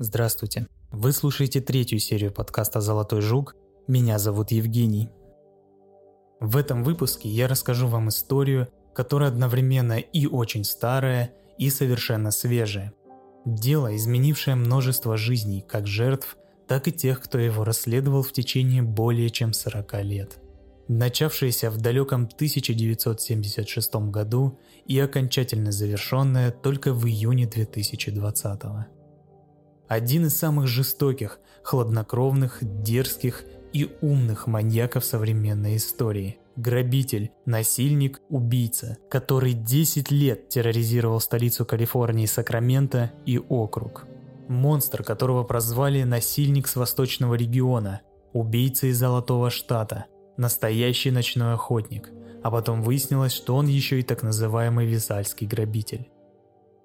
Здравствуйте. Вы слушаете третью серию подкаста «Золотой жук». Меня зовут Евгений. В этом выпуске я расскажу вам историю, которая одновременно и очень старая, и совершенно свежая. Дело, изменившее множество жизней, как жертв, так и тех, кто его расследовал в течение более чем 40 лет. Начавшееся в далеком 1976 году и окончательно завершенное только в июне 2020 года. Один из самых жестоких, хладнокровных, дерзких и умных маньяков современной истории. Грабитель, насильник, убийца, который 10 лет терроризировал столицу Калифорнии Сакраменто и округ. Монстр, которого прозвали «насильник с восточного региона», убийца из Золотого Штата, настоящий ночной охотник, а потом выяснилось, что он еще и так называемый висальский грабитель.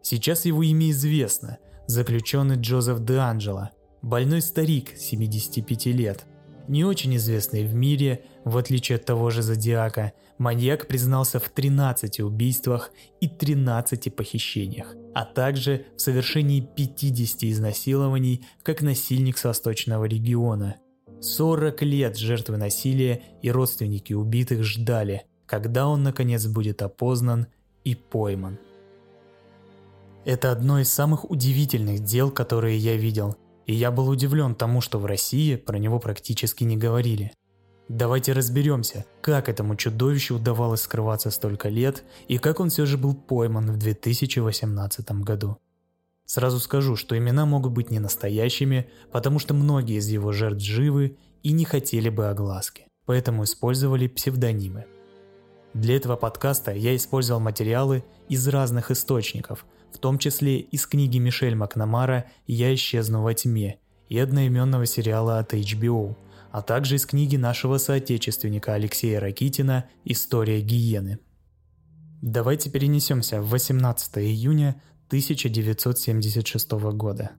Сейчас его имя известно – заключенный Джозеф Де Анджело, больной старик 75 лет. Не очень известный в мире, в отличие от того же Зодиака, маньяк признался в 13 убийствах и 13 похищениях, а также в совершении 50 изнасилований как насильник с восточного региона. 40 лет жертвы насилия и родственники убитых ждали, когда он наконец будет опознан и пойман. Это одно из самых удивительных дел, которые я видел, и я был удивлен тому, что в России про него практически не говорили. Давайте разберемся, как этому чудовищу удавалось скрываться столько лет и как он все же был пойман в 2018 году. Сразу скажу, что имена могут быть не настоящими, потому что многие из его жертв живы и не хотели бы огласки, поэтому использовали псевдонимы. Для этого подкаста я использовал материалы из разных источников, в том числе из книги Мишель Макнамара «Я исчезну во тьме» и одноименного сериала от HBO, а также из книги нашего соотечественника Алексея Ракитина «История гиены». Давайте перенесемся в 18 июня 1976 года.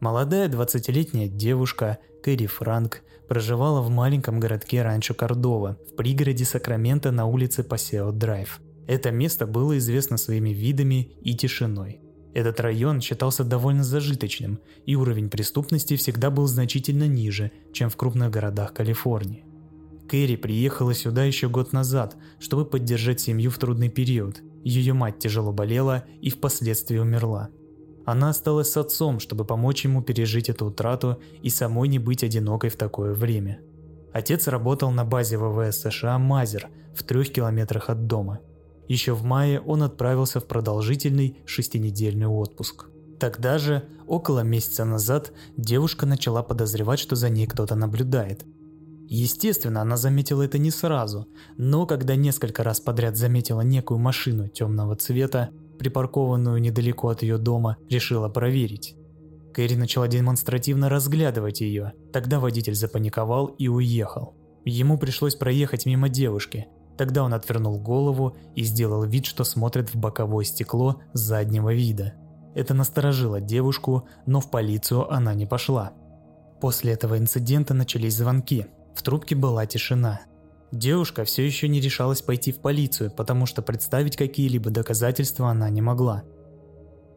Молодая 20-летняя девушка Кэрри Франк проживала в маленьком городке Ранчо Кордова в пригороде Сакрамента на улице Пасео Драйв – это место было известно своими видами и тишиной. Этот район считался довольно зажиточным, и уровень преступности всегда был значительно ниже, чем в крупных городах Калифорнии. Кэрри приехала сюда еще год назад, чтобы поддержать семью в трудный период. Ее мать тяжело болела и впоследствии умерла. Она осталась с отцом, чтобы помочь ему пережить эту утрату и самой не быть одинокой в такое время. Отец работал на базе ВВС США «Мазер» в трех километрах от дома – еще в мае он отправился в продолжительный шестинедельный отпуск. Тогда же, около месяца назад, девушка начала подозревать, что за ней кто-то наблюдает. Естественно, она заметила это не сразу, но когда несколько раз подряд заметила некую машину темного цвета, припаркованную недалеко от ее дома, решила проверить. Кэрри начала демонстративно разглядывать ее, тогда водитель запаниковал и уехал. Ему пришлось проехать мимо девушки, Тогда он отвернул голову и сделал вид, что смотрит в боковое стекло заднего вида. Это насторожило девушку, но в полицию она не пошла. После этого инцидента начались звонки. В трубке была тишина. Девушка все еще не решалась пойти в полицию, потому что представить какие-либо доказательства она не могла.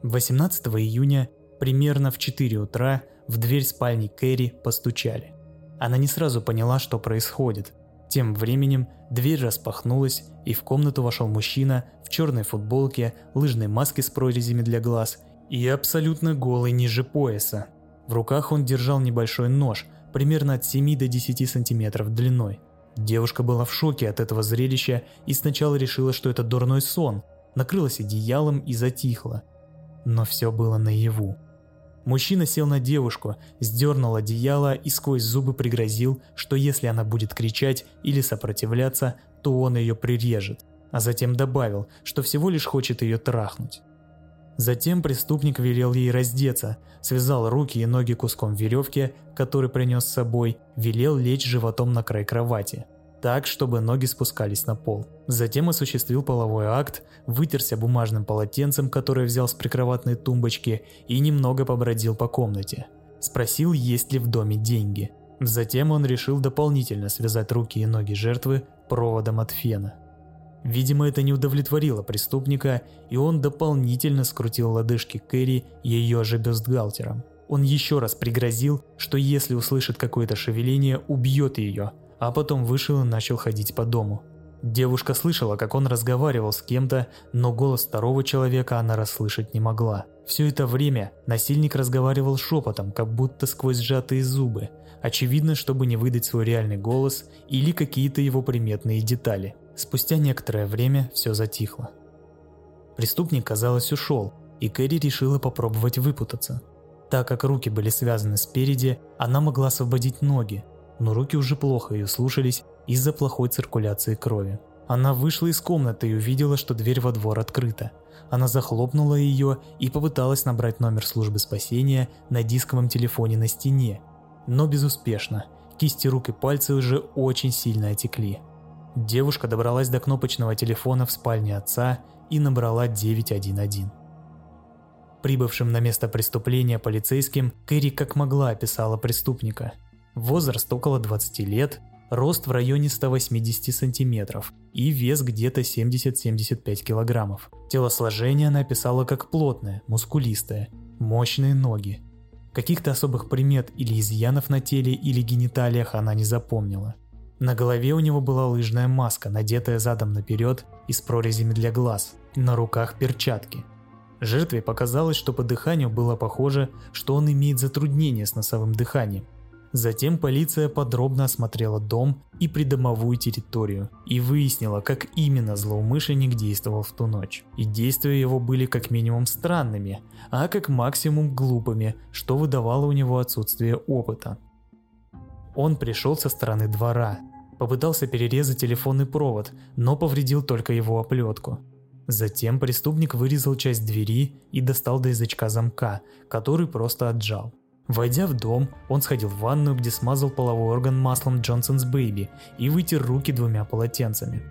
18 июня, примерно в 4 утра, в дверь спальни Кэрри постучали. Она не сразу поняла, что происходит – тем временем дверь распахнулась, и в комнату вошел мужчина в черной футболке, лыжной маске с прорезями для глаз и абсолютно голый ниже пояса. В руках он держал небольшой нож, примерно от 7 до 10 сантиметров длиной. Девушка была в шоке от этого зрелища и сначала решила, что это дурной сон, накрылась одеялом и затихла. Но все было наяву. Мужчина сел на девушку, сдернул одеяло и сквозь зубы пригрозил, что если она будет кричать или сопротивляться, то он ее прирежет, а затем добавил, что всего лишь хочет ее трахнуть. Затем преступник велел ей раздеться, связал руки и ноги куском веревки, который принес с собой, велел лечь животом на край кровати – так, чтобы ноги спускались на пол. Затем осуществил половой акт, вытерся бумажным полотенцем, которое взял с прикроватной тумбочки, и немного побродил по комнате. Спросил, есть ли в доме деньги. Затем он решил дополнительно связать руки и ноги жертвы проводом от фена. Видимо, это не удовлетворило преступника, и он дополнительно скрутил лодыжки Кэрри ее же бюстгальтером. Он еще раз пригрозил, что если услышит какое-то шевеление, убьет ее, а потом вышел и начал ходить по дому. Девушка слышала, как он разговаривал с кем-то, но голос второго человека она расслышать не могла. Все это время насильник разговаривал шепотом, как будто сквозь сжатые зубы, очевидно, чтобы не выдать свой реальный голос или какие-то его приметные детали. Спустя некоторое время все затихло. Преступник, казалось, ушел, и Кэрри решила попробовать выпутаться. Так как руки были связаны спереди, она могла освободить ноги, но руки уже плохо ее слушались из-за плохой циркуляции крови. Она вышла из комнаты и увидела, что дверь во двор открыта. Она захлопнула ее и попыталась набрать номер службы спасения на дисковом телефоне на стене, но безуспешно. Кисти рук и пальцы уже очень сильно отекли. Девушка добралась до кнопочного телефона в спальне отца и набрала 911. Прибывшим на место преступления полицейским Кэрри как могла описала преступника. Возраст около 20 лет, рост в районе 180 сантиметров и вес где-то 70-75 килограммов. Телосложение она описала как плотное, мускулистое, мощные ноги. Каких-то особых примет или изъянов на теле или гениталиях она не запомнила. На голове у него была лыжная маска, надетая задом наперед и с прорезями для глаз, на руках перчатки. Жертве показалось, что по дыханию было похоже, что он имеет затруднение с носовым дыханием, Затем полиция подробно осмотрела дом и придомовую территорию и выяснила, как именно злоумышленник действовал в ту ночь. И действия его были как минимум странными, а как максимум глупыми, что выдавало у него отсутствие опыта. Он пришел со стороны двора, попытался перерезать телефонный провод, но повредил только его оплетку. Затем преступник вырезал часть двери и достал до язычка замка, который просто отжал. Войдя в дом, он сходил в ванную, где смазал половой орган маслом Johnson's Baby и вытер руки двумя полотенцами.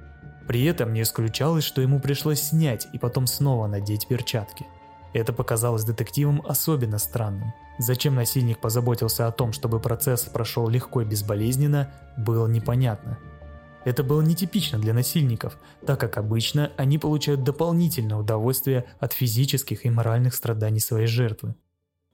При этом не исключалось, что ему пришлось снять и потом снова надеть перчатки. Это показалось детективам особенно странным. Зачем насильник позаботился о том, чтобы процесс прошел легко и безболезненно, было непонятно. Это было нетипично для насильников, так как обычно они получают дополнительное удовольствие от физических и моральных страданий своей жертвы.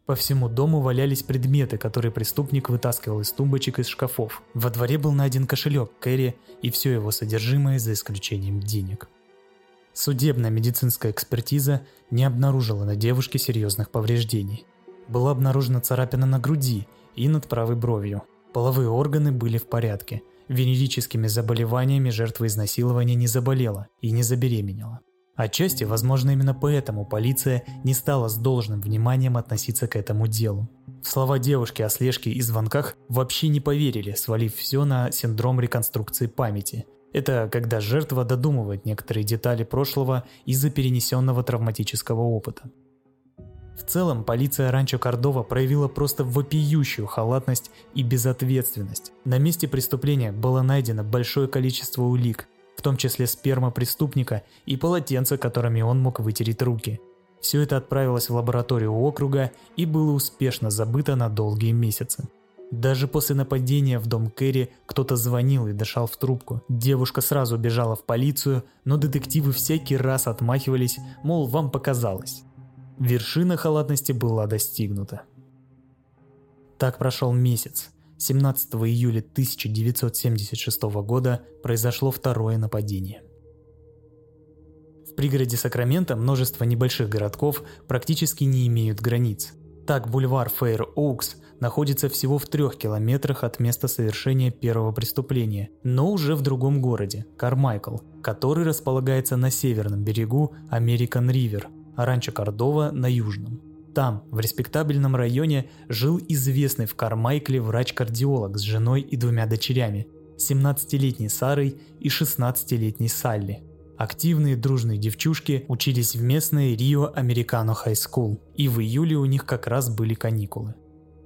По всему дому валялись предметы, которые преступник вытаскивал из тумбочек и из шкафов. Во дворе был найден кошелек Кэрри и все его содержимое за исключением денег. Судебная медицинская экспертиза не обнаружила на девушке серьезных повреждений. Была обнаружена царапина на груди и над правой бровью. Половые органы были в порядке. Венерическими заболеваниями жертва изнасилования не заболела и не забеременела. Отчасти, возможно, именно поэтому полиция не стала с должным вниманием относиться к этому делу. В слова девушки о слежке и звонках вообще не поверили, свалив все на синдром реконструкции памяти. Это когда жертва додумывает некоторые детали прошлого из-за перенесенного травматического опыта. В целом, полиция Ранчо Кордова проявила просто вопиющую халатность и безответственность. На месте преступления было найдено большое количество улик, в том числе сперма преступника и полотенца, которыми он мог вытереть руки. Все это отправилось в лабораторию округа и было успешно забыто на долгие месяцы. Даже после нападения в дом Кэрри кто-то звонил и дышал в трубку. Девушка сразу бежала в полицию, но детективы всякий раз отмахивались, мол, вам показалось. Вершина халатности была достигнута. Так прошел месяц, 17 июля 1976 года произошло второе нападение. В пригороде Сакрамента множество небольших городков практически не имеют границ. Так бульвар Фейр Оукс находится всего в трех километрах от места совершения первого преступления, но уже в другом городе – Кармайкл, который располагается на северном берегу Американ Ривер, а ранчо Кордова на южном. Там, в респектабельном районе, жил известный в Кармайкле врач-кардиолог с женой и двумя дочерями, 17-летней Сарой и 16-летней Салли. Активные дружные девчушки учились в местной Rio Americano High School, и в июле у них как раз были каникулы.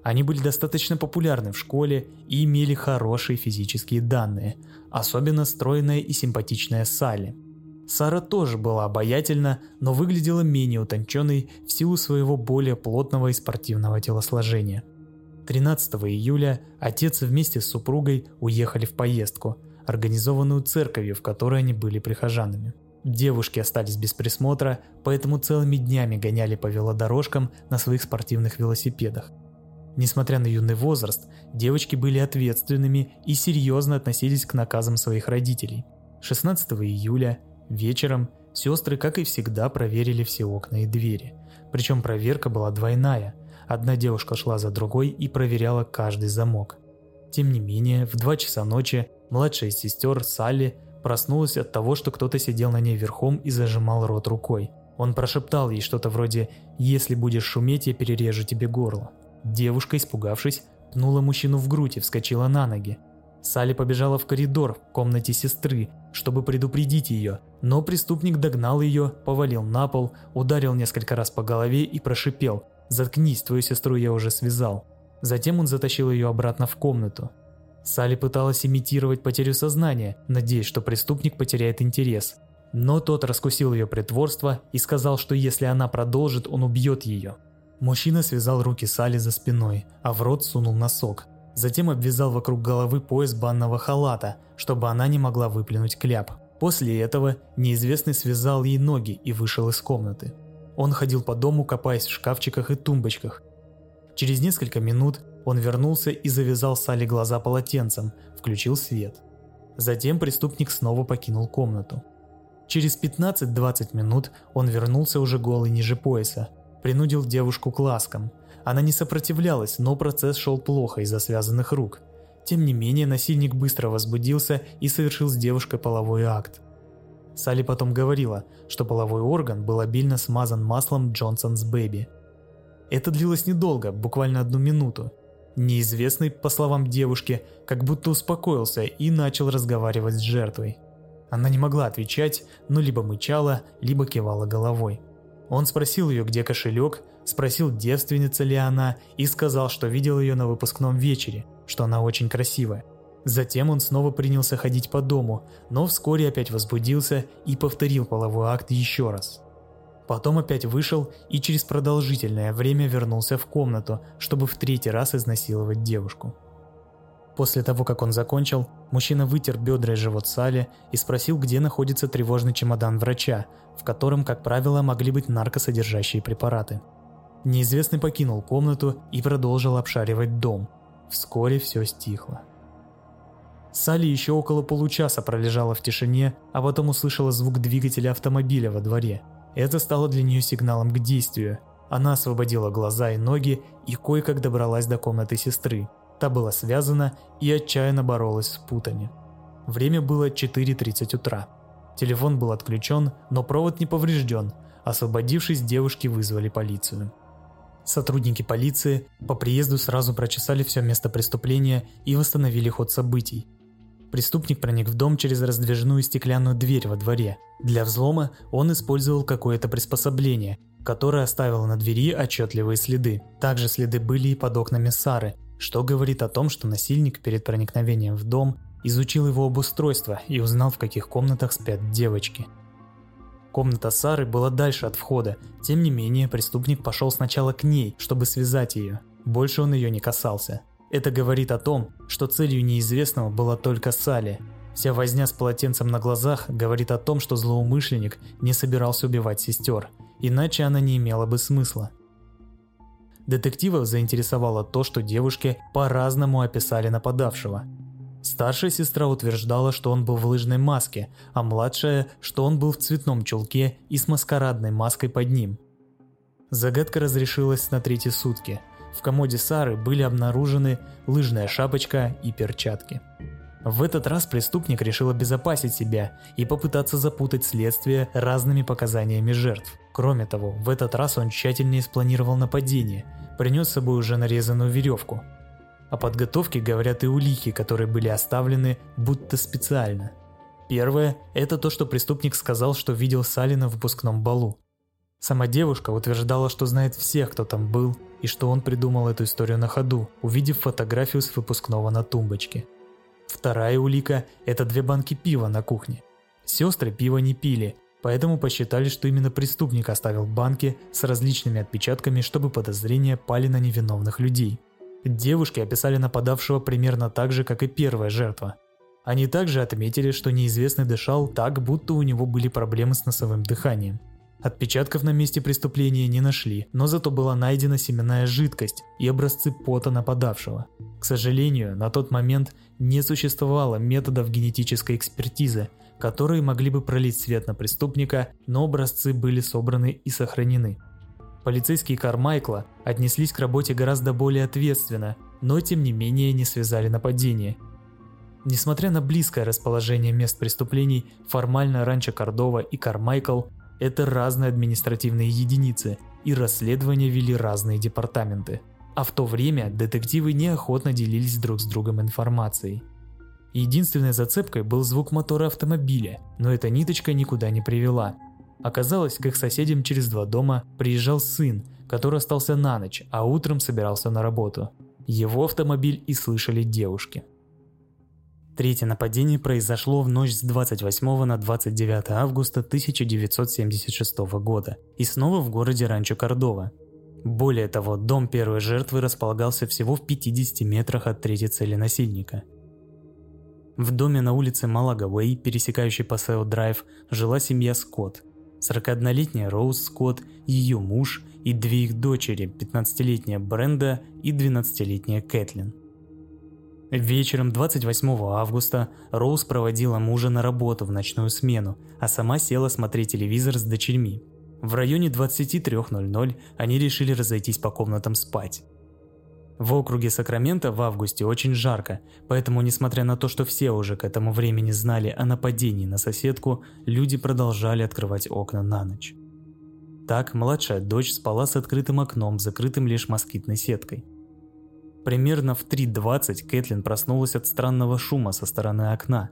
Они были достаточно популярны в школе и имели хорошие физические данные, особенно стройная и симпатичная Салли – Сара тоже была обаятельна, но выглядела менее утонченной в силу своего более плотного и спортивного телосложения. 13 июля отец вместе с супругой уехали в поездку, организованную церковью, в которой они были прихожанами. Девушки остались без присмотра, поэтому целыми днями гоняли по велодорожкам на своих спортивных велосипедах. Несмотря на юный возраст, девочки были ответственными и серьезно относились к наказам своих родителей. 16 июля вечером сестры, как и всегда, проверили все окна и двери. Причем проверка была двойная. Одна девушка шла за другой и проверяла каждый замок. Тем не менее, в 2 часа ночи младшая из сестер Салли проснулась от того, что кто-то сидел на ней верхом и зажимал рот рукой. Он прошептал ей что-то вроде «Если будешь шуметь, я перережу тебе горло». Девушка, испугавшись, пнула мужчину в грудь и вскочила на ноги. Салли побежала в коридор в комнате сестры, чтобы предупредить ее, но преступник догнал ее, повалил на пол, ударил несколько раз по голове и прошипел «Заткнись, твою сестру я уже связал». Затем он затащил ее обратно в комнату. Салли пыталась имитировать потерю сознания, надеясь, что преступник потеряет интерес. Но тот раскусил ее притворство и сказал, что если она продолжит, он убьет ее. Мужчина связал руки Салли за спиной, а в рот сунул носок. Затем обвязал вокруг головы пояс банного халата, чтобы она не могла выплюнуть кляп. После этого неизвестный связал ей ноги и вышел из комнаты. Он ходил по дому, копаясь в шкафчиках и тумбочках. Через несколько минут он вернулся и завязал Салли глаза полотенцем, включил свет. Затем преступник снова покинул комнату. Через 15-20 минут он вернулся уже голый ниже пояса, принудил девушку к ласкам. Она не сопротивлялась, но процесс шел плохо из-за связанных рук. Тем не менее, насильник быстро возбудился и совершил с девушкой половой акт. Салли потом говорила, что половой орган был обильно смазан маслом Джонсон's Baby. Это длилось недолго, буквально одну минуту. Неизвестный, по словам девушки, как будто успокоился и начал разговаривать с жертвой. Она не могла отвечать, но либо мычала, либо кивала головой. Он спросил ее, где кошелек, спросил, девственница ли она, и сказал, что видел ее на выпускном вечере, что она очень красивая. Затем он снова принялся ходить по дому, но вскоре опять возбудился и повторил половой акт еще раз. Потом опять вышел и через продолжительное время вернулся в комнату, чтобы в третий раз изнасиловать девушку. После того, как он закончил, мужчина вытер бедра и живот Сали и спросил, где находится тревожный чемодан врача, в котором, как правило, могли быть наркосодержащие препараты. Неизвестный покинул комнату и продолжил обшаривать дом. Вскоре все стихло. Салли еще около получаса пролежала в тишине, а потом услышала звук двигателя автомобиля во дворе. Это стало для нее сигналом к действию. Она освободила глаза и ноги и кое-как добралась до комнаты сестры. Та была связана и отчаянно боролась с путами. Время было 4.30 утра. Телефон был отключен, но провод не поврежден. Освободившись, девушки вызвали полицию. Сотрудники полиции по приезду сразу прочесали все место преступления и восстановили ход событий. Преступник проник в дом через раздвижную стеклянную дверь во дворе. Для взлома он использовал какое-то приспособление, которое оставило на двери отчетливые следы. Также следы были и под окнами Сары, что говорит о том, что насильник перед проникновением в дом изучил его обустройство и узнал, в каких комнатах спят девочки. Комната Сары была дальше от входа, тем не менее преступник пошел сначала к ней, чтобы связать ее. Больше он ее не касался. Это говорит о том, что целью неизвестного была только Салли. Вся возня с полотенцем на глазах говорит о том, что злоумышленник не собирался убивать сестер, иначе она не имела бы смысла. Детективов заинтересовало то, что девушки по-разному описали нападавшего. Старшая сестра утверждала, что он был в лыжной маске, а младшая, что он был в цветном чулке и с маскарадной маской под ним. Загадка разрешилась на третьи сутки. В комоде Сары были обнаружены лыжная шапочка и перчатки. В этот раз преступник решил обезопасить себя и попытаться запутать следствие разными показаниями жертв. Кроме того, в этот раз он тщательнее спланировал нападение, принес с собой уже нарезанную веревку. О подготовке говорят и улики, которые были оставлены будто специально. Первое – это то, что преступник сказал, что видел Салли на выпускном балу. Сама девушка утверждала, что знает всех, кто там был, и что он придумал эту историю на ходу, увидев фотографию с выпускного на тумбочке. Вторая улика – это две банки пива на кухне. Сестры пива не пили, поэтому посчитали, что именно преступник оставил банки с различными отпечатками, чтобы подозрения пали на невиновных людей. Девушки описали нападавшего примерно так же, как и первая жертва. Они также отметили, что неизвестный дышал так, будто у него были проблемы с носовым дыханием. Отпечатков на месте преступления не нашли, но зато была найдена семенная жидкость и образцы пота нападавшего. К сожалению, на тот момент не существовало методов генетической экспертизы, которые могли бы пролить свет на преступника, но образцы были собраны и сохранены. Полицейские Кармайкла отнеслись к работе гораздо более ответственно, но тем не менее не связали нападение. Несмотря на близкое расположение мест преступлений, формально Ранчо Кордова и Кармайкл – это разные административные единицы, и расследования вели разные департаменты. А в то время детективы неохотно делились друг с другом информацией. Единственной зацепкой был звук мотора автомобиля, но эта ниточка никуда не привела – Оказалось, к их соседям через два дома приезжал сын, который остался на ночь, а утром собирался на работу. Его автомобиль и слышали девушки. Третье нападение произошло в ночь с 28 на 29 августа 1976 года и снова в городе Ранчо Кордова. Более того, дом первой жертвы располагался всего в 50 метрах от третьей цели насильника. В доме на улице Малагауэй, пересекающей Пасео Драйв, жила семья Скотт. 41-летняя Роуз Скотт, ее муж и две их дочери, 15-летняя Бренда и 12-летняя Кэтлин. Вечером 28 августа Роуз проводила мужа на работу в ночную смену, а сама села смотреть телевизор с дочерьми. В районе 23.00 они решили разойтись по комнатам спать. В округе Сакраменто в августе очень жарко, поэтому, несмотря на то, что все уже к этому времени знали о нападении на соседку, люди продолжали открывать окна на ночь. Так, младшая дочь спала с открытым окном, закрытым лишь москитной сеткой. Примерно в 3.20 Кэтлин проснулась от странного шума со стороны окна.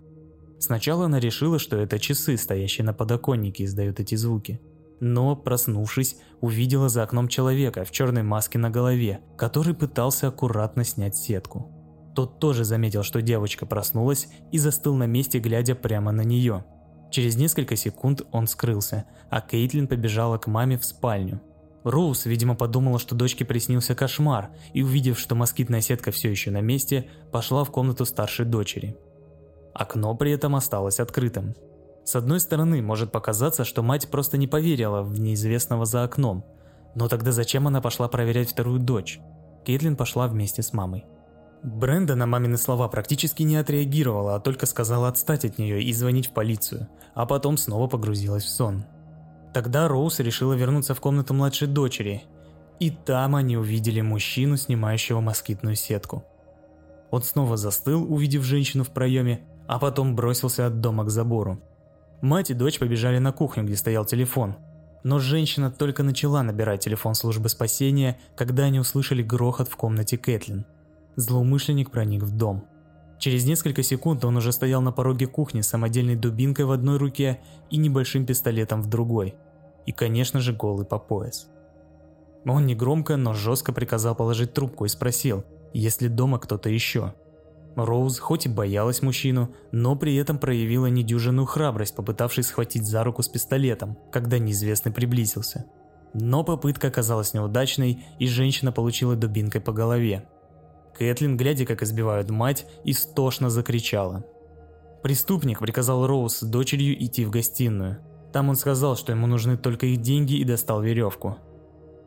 Сначала она решила, что это часы, стоящие на подоконнике, издают эти звуки но, проснувшись, увидела за окном человека в черной маске на голове, который пытался аккуратно снять сетку. Тот тоже заметил, что девочка проснулась и застыл на месте, глядя прямо на нее. Через несколько секунд он скрылся, а Кейтлин побежала к маме в спальню. Роуз, видимо, подумала, что дочке приснился кошмар, и увидев, что москитная сетка все еще на месте, пошла в комнату старшей дочери. Окно при этом осталось открытым. С одной стороны, может показаться, что мать просто не поверила в неизвестного за окном. Но тогда зачем она пошла проверять вторую дочь? Кейтлин пошла вместе с мамой. Бренда на мамины слова практически не отреагировала, а только сказала отстать от нее и звонить в полицию, а потом снова погрузилась в сон. Тогда Роуз решила вернуться в комнату младшей дочери, и там они увидели мужчину, снимающего москитную сетку. Он снова застыл, увидев женщину в проеме, а потом бросился от дома к забору. Мать и дочь побежали на кухню, где стоял телефон. Но женщина только начала набирать телефон службы спасения, когда они услышали грохот в комнате Кэтлин. Злоумышленник проник в дом. Через несколько секунд он уже стоял на пороге кухни с самодельной дубинкой в одной руке и небольшим пистолетом в другой. И, конечно же, голый по пояс. Он негромко, но жестко приказал положить трубку и спросил, есть ли дома кто-то еще. Роуз хоть и боялась мужчину, но при этом проявила недюжинную храбрость, попытавшись схватить за руку с пистолетом, когда неизвестный приблизился. Но попытка оказалась неудачной, и женщина получила дубинкой по голове. Кэтлин, глядя, как избивают мать, истошно закричала. Преступник приказал Роуз с дочерью идти в гостиную. Там он сказал, что ему нужны только их деньги и достал веревку.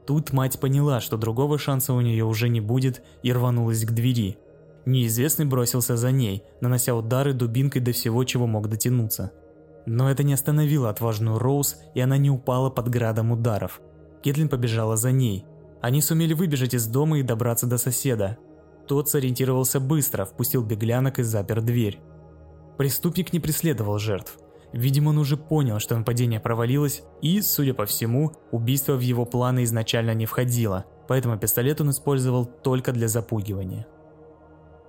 Тут мать поняла, что другого шанса у нее уже не будет и рванулась к двери, Неизвестный бросился за ней, нанося удары дубинкой до всего, чего мог дотянуться. Но это не остановило отважную Роуз, и она не упала под градом ударов. Кетлин побежала за ней. Они сумели выбежать из дома и добраться до соседа. Тот сориентировался быстро, впустил беглянок и запер дверь. Преступник не преследовал жертв. Видимо, он уже понял, что нападение провалилось, и, судя по всему, убийство в его планы изначально не входило, поэтому пистолет он использовал только для запугивания.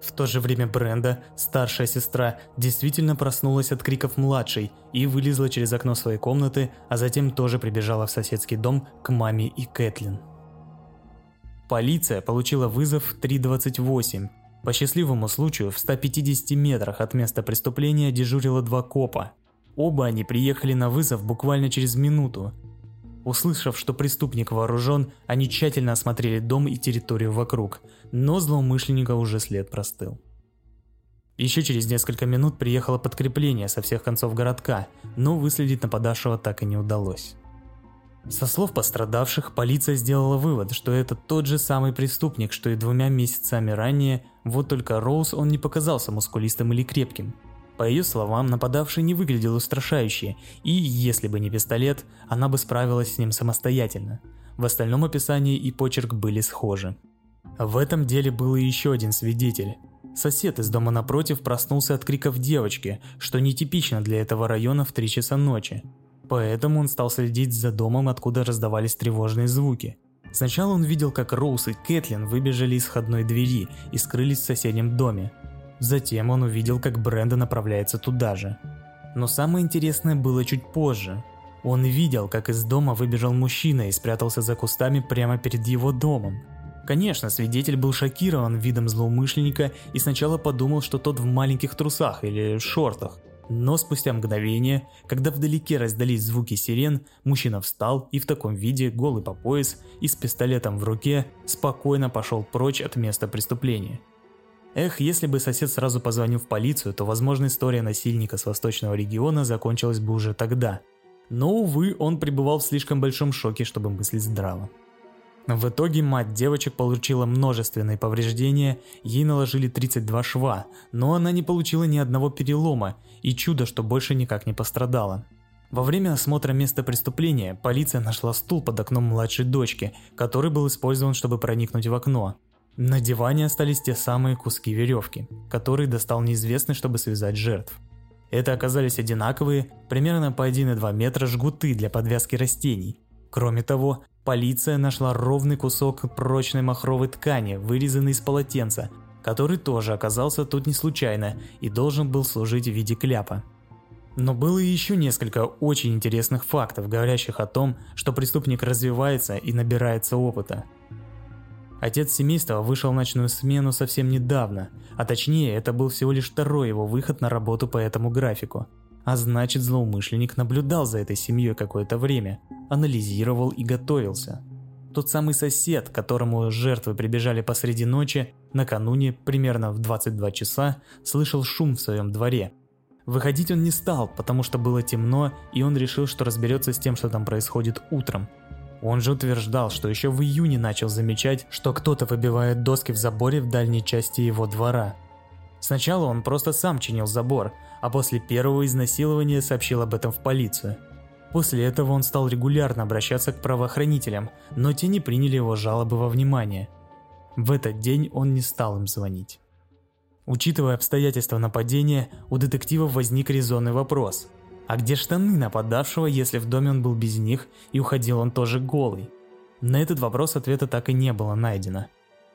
В то же время Бренда, старшая сестра, действительно проснулась от криков младшей и вылезла через окно своей комнаты, а затем тоже прибежала в соседский дом к маме и Кэтлин. Полиция получила вызов в 3.28. По счастливому случаю в 150 метрах от места преступления дежурило два копа. Оба они приехали на вызов буквально через минуту, Услышав, что преступник вооружен, они тщательно осмотрели дом и территорию вокруг, но злоумышленника уже след простыл. Еще через несколько минут приехало подкрепление со всех концов городка, но выследить нападавшего так и не удалось. Со слов пострадавших, полиция сделала вывод, что это тот же самый преступник, что и двумя месяцами ранее, вот только Роуз он не показался мускулистым или крепким. По ее словам, нападавший не выглядел устрашающе, и, если бы не пистолет, она бы справилась с ним самостоятельно. В остальном описании и почерк были схожи. В этом деле был и еще один свидетель. Сосед из дома напротив проснулся от криков девочки, что нетипично для этого района в 3 часа ночи. Поэтому он стал следить за домом, откуда раздавались тревожные звуки. Сначала он видел, как Роуз и Кэтлин выбежали из входной двери и скрылись в соседнем доме. Затем он увидел, как Бренда направляется туда же. Но самое интересное было чуть позже. Он видел, как из дома выбежал мужчина и спрятался за кустами прямо перед его домом. Конечно, свидетель был шокирован видом злоумышленника и сначала подумал, что тот в маленьких трусах или шортах. Но спустя мгновение, когда вдалеке раздались звуки сирен, мужчина встал и в таком виде, голый по пояс и с пистолетом в руке, спокойно пошел прочь от места преступления. Эх, если бы сосед сразу позвонил в полицию, то, возможно, история насильника с восточного региона закончилась бы уже тогда. Но, увы, он пребывал в слишком большом шоке, чтобы мыслить здраво. В итоге мать девочек получила множественные повреждения, ей наложили 32 шва, но она не получила ни одного перелома, и чудо, что больше никак не пострадала. Во время осмотра места преступления полиция нашла стул под окном младшей дочки, который был использован, чтобы проникнуть в окно. На диване остались те самые куски веревки, которые достал неизвестный, чтобы связать жертв. Это оказались одинаковые, примерно по 1,2 метра жгуты для подвязки растений. Кроме того, Полиция нашла ровный кусок прочной махровой ткани, вырезанный из полотенца, который тоже оказался тут не случайно и должен был служить в виде кляпа. Но было еще несколько очень интересных фактов, говорящих о том, что преступник развивается и набирается опыта. Отец семейства вышел в ночную смену совсем недавно, а точнее это был всего лишь второй его выход на работу по этому графику – а значит, злоумышленник наблюдал за этой семьей какое-то время, анализировал и готовился. Тот самый сосед, к которому жертвы прибежали посреди ночи, накануне, примерно в 22 часа, слышал шум в своем дворе. Выходить он не стал, потому что было темно, и он решил, что разберется с тем, что там происходит утром. Он же утверждал, что еще в июне начал замечать, что кто-то выбивает доски в заборе в дальней части его двора. Сначала он просто сам чинил забор, а после первого изнасилования сообщил об этом в полицию. После этого он стал регулярно обращаться к правоохранителям, но те не приняли его жалобы во внимание. В этот день он не стал им звонить. Учитывая обстоятельства нападения, у детективов возник резонный вопрос. А где штаны нападавшего, если в доме он был без них и уходил он тоже голый? На этот вопрос ответа так и не было найдено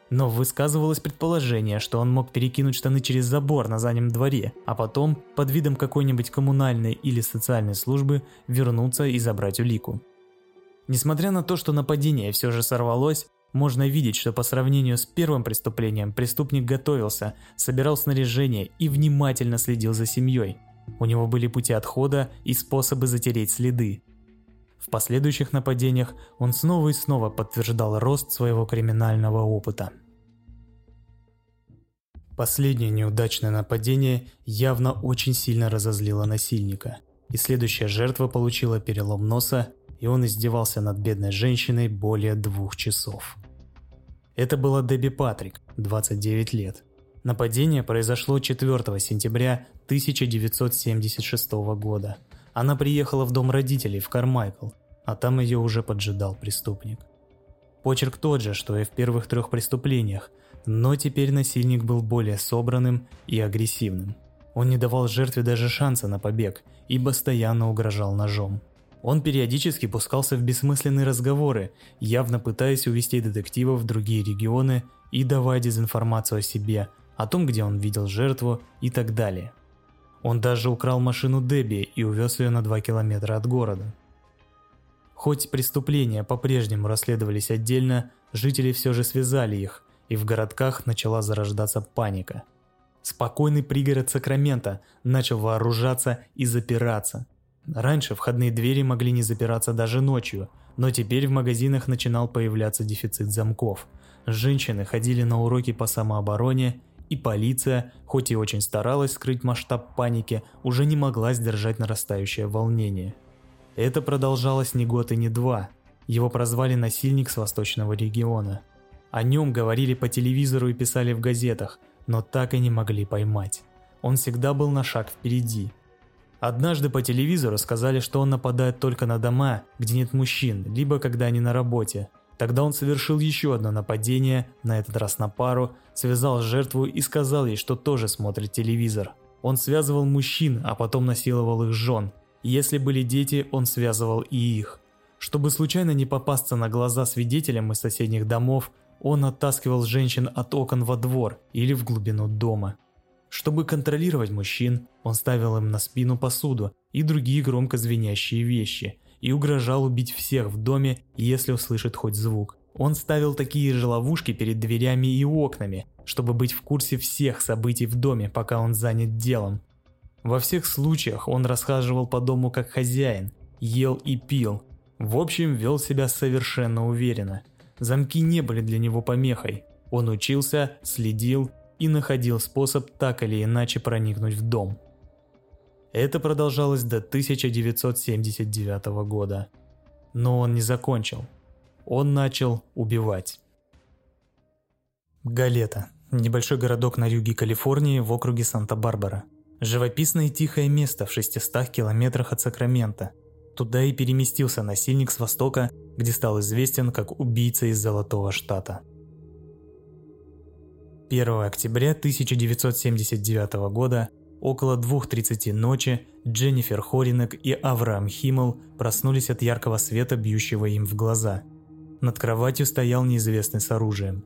но высказывалось предположение, что он мог перекинуть штаны через забор на заднем дворе, а потом, под видом какой-нибудь коммунальной или социальной службы, вернуться и забрать улику. Несмотря на то, что нападение все же сорвалось, можно видеть, что по сравнению с первым преступлением преступник готовился, собирал снаряжение и внимательно следил за семьей. У него были пути отхода и способы затереть следы. В последующих нападениях он снова и снова подтверждал рост своего криминального опыта. Последнее неудачное нападение явно очень сильно разозлило насильника, и следующая жертва получила перелом носа, и он издевался над бедной женщиной более двух часов. Это была Дебби Патрик, 29 лет. Нападение произошло 4 сентября 1976 года – она приехала в дом родителей в Кармайкл, а там ее уже поджидал преступник. Почерк тот же, что и в первых трех преступлениях, но теперь насильник был более собранным и агрессивным. Он не давал жертве даже шанса на побег и постоянно угрожал ножом. Он периодически пускался в бессмысленные разговоры, явно пытаясь увести детективов в другие регионы и давая дезинформацию о себе, о том, где он видел жертву и так далее. Он даже украл машину Дебби и увез ее на 2 километра от города. Хоть преступления по-прежнему расследовались отдельно, жители все же связали их, и в городках начала зарождаться паника. Спокойный пригород Сакрамента начал вооружаться и запираться. Раньше входные двери могли не запираться даже ночью, но теперь в магазинах начинал появляться дефицит замков. Женщины ходили на уроки по самообороне и полиция, хоть и очень старалась скрыть масштаб паники, уже не могла сдержать нарастающее волнение. Это продолжалось не год и не два, Его прозвали «насильник с восточного региона». О нем говорили по телевизору и писали в газетах, но так и не могли поймать. Он всегда был на шаг впереди. Однажды по телевизору сказали, что он нападает только на дома, где нет мужчин, либо когда они на работе. Тогда он совершил еще одно нападение, на этот раз на пару, связал жертву и сказал ей, что тоже смотрит телевизор. Он связывал мужчин, а потом насиловал их жен. Если были дети, он связывал и их. Чтобы случайно не попасться на глаза свидетелям из соседних домов, он оттаскивал женщин от окон во двор или в глубину дома. Чтобы контролировать мужчин, он ставил им на спину посуду и другие громко звенящие вещи – и угрожал убить всех в доме, если услышит хоть звук. Он ставил такие же ловушки перед дверями и окнами, чтобы быть в курсе всех событий в доме, пока он занят делом. Во всех случаях он расхаживал по дому как хозяин, ел и пил. В общем, вел себя совершенно уверенно. Замки не были для него помехой. Он учился, следил и находил способ так или иначе проникнуть в дом. Это продолжалось до 1979 года. Но он не закончил. Он начал убивать. Галета. Небольшой городок на юге Калифорнии в округе Санта-Барбара. Живописное и тихое место в 600 километрах от Сакрамента. Туда и переместился насильник с востока, где стал известен как убийца из Золотого Штата. 1 октября 1979 года Около 2.30 ночи Дженнифер Хоринек и Авраам Химмел проснулись от яркого света, бьющего им в глаза. Над кроватью стоял неизвестный с оружием.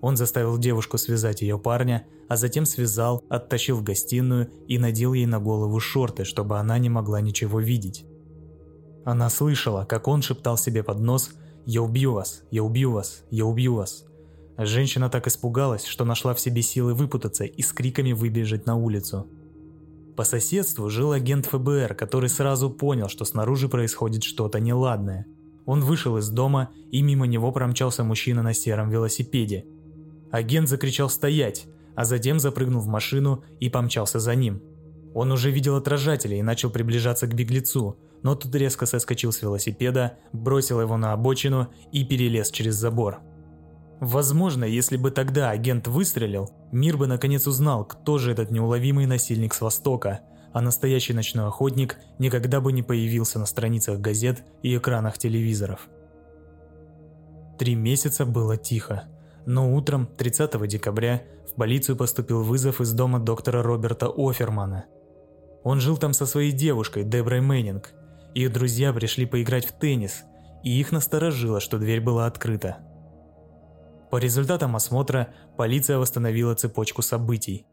Он заставил девушку связать ее парня, а затем связал, оттащил в гостиную и надел ей на голову шорты, чтобы она не могла ничего видеть. Она слышала, как он шептал себе под нос «Я убью вас! Я убью вас! Я убью вас!». Женщина так испугалась, что нашла в себе силы выпутаться и с криками выбежать на улицу. По соседству жил агент ФБР, который сразу понял, что снаружи происходит что-то неладное. Он вышел из дома, и мимо него промчался мужчина на сером велосипеде. Агент закричал «стоять», а затем запрыгнул в машину и помчался за ним. Он уже видел отражателя и начал приближаться к беглецу, но тут резко соскочил с велосипеда, бросил его на обочину и перелез через забор. Возможно, если бы тогда агент выстрелил, мир бы наконец узнал, кто же этот неуловимый насильник с Востока, а настоящий ночной охотник никогда бы не появился на страницах газет и экранах телевизоров. Три месяца было тихо, но утром 30 декабря в полицию поступил вызов из дома доктора Роберта Офермана. Он жил там со своей девушкой Деброй Мэннинг. Их друзья пришли поиграть в теннис, и их насторожило, что дверь была открыта. По результатам осмотра полиция восстановила цепочку событий.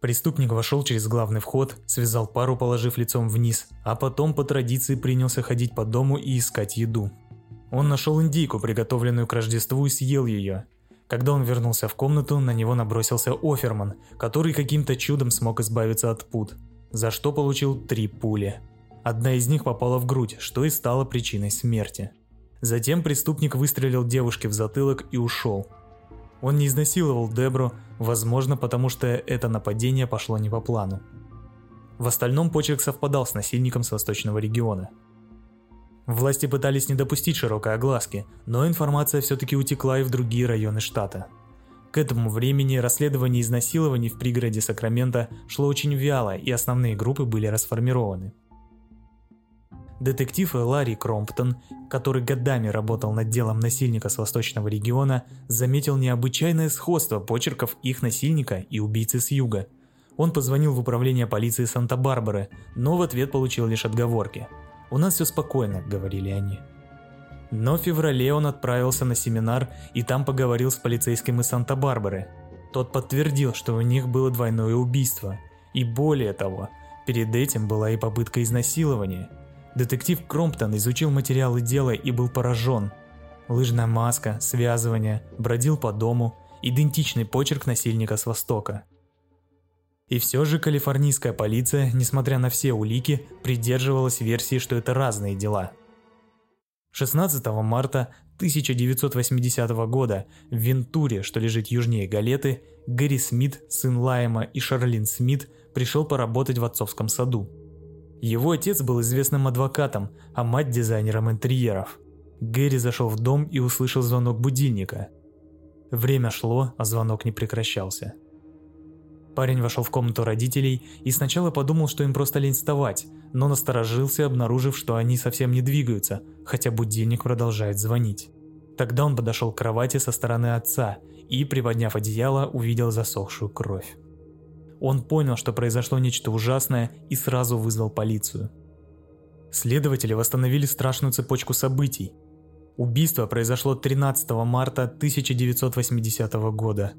Преступник вошел через главный вход, связал пару, положив лицом вниз, а потом по традиции принялся ходить по дому и искать еду. Он нашел индейку, приготовленную к Рождеству, и съел ее. Когда он вернулся в комнату, на него набросился Оферман, который каким-то чудом смог избавиться от пут, за что получил три пули. Одна из них попала в грудь, что и стало причиной смерти. Затем преступник выстрелил девушке в затылок и ушел. Он не изнасиловал Дебру, возможно, потому что это нападение пошло не по плану. В остальном почерк совпадал с насильником с восточного региона. Власти пытались не допустить широкой огласки, но информация все-таки утекла и в другие районы штата. К этому времени расследование изнасилований в пригороде Сакрамента шло очень вяло, и основные группы были расформированы. Детектив Ларри Кромптон, который годами работал над делом насильника с восточного региона, заметил необычайное сходство почерков их насильника и убийцы с юга. Он позвонил в управление полиции Санта-Барбары, но в ответ получил лишь отговорки. «У нас все спокойно», — говорили они. Но в феврале он отправился на семинар и там поговорил с полицейским из Санта-Барбары. Тот подтвердил, что у них было двойное убийство. И более того, перед этим была и попытка изнасилования – Детектив Кромптон изучил материалы дела и был поражен. Лыжная маска, связывание, бродил по дому, идентичный почерк насильника с Востока. И все же калифорнийская полиция, несмотря на все улики, придерживалась версии, что это разные дела. 16 марта 1980 года в Вентуре, что лежит южнее Галеты, Гэри Смит, сын Лайма и Шарлин Смит пришел поработать в отцовском саду. Его отец был известным адвокатом, а мать дизайнером интерьеров. Гэри зашел в дом и услышал звонок будильника. Время шло, а звонок не прекращался. Парень вошел в комнату родителей и сначала подумал, что им просто лень вставать, но насторожился, обнаружив, что они совсем не двигаются, хотя будильник продолжает звонить. Тогда он подошел к кровати со стороны отца и, приподняв одеяло, увидел засохшую кровь. Он понял, что произошло нечто ужасное и сразу вызвал полицию. Следователи восстановили страшную цепочку событий. Убийство произошло 13 марта 1980 года.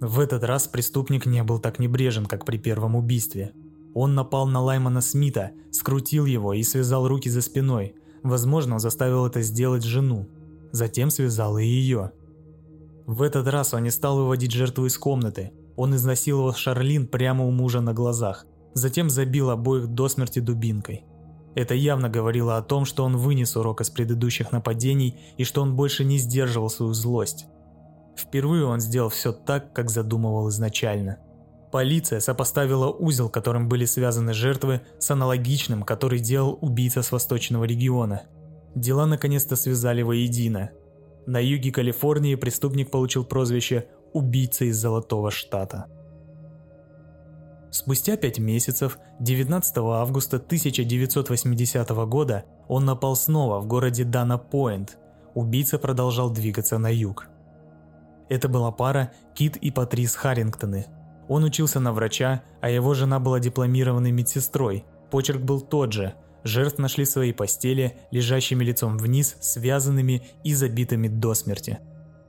В этот раз преступник не был так небрежен, как при первом убийстве. Он напал на Лаймана Смита, скрутил его и связал руки за спиной. Возможно, он заставил это сделать жену. Затем связал и ее. В этот раз он не стал выводить жертву из комнаты, он изнасиловал Шарлин прямо у мужа на глазах, затем забил обоих до смерти дубинкой. Это явно говорило о том, что он вынес урок из предыдущих нападений и что он больше не сдерживал свою злость. Впервые он сделал все так, как задумывал изначально. Полиция сопоставила узел, которым были связаны жертвы, с аналогичным, который делал убийца с восточного региона. Дела наконец-то связали воедино. На юге Калифорнии преступник получил прозвище убийца из Золотого Штата. Спустя пять месяцев, 19 августа 1980 года, он напал снова в городе Дана-Пойнт. Убийца продолжал двигаться на юг. Это была пара Кит и Патрис Харрингтоны. Он учился на врача, а его жена была дипломированной медсестрой. Почерк был тот же. Жертв нашли в своей постели, лежащими лицом вниз, связанными и забитыми до смерти.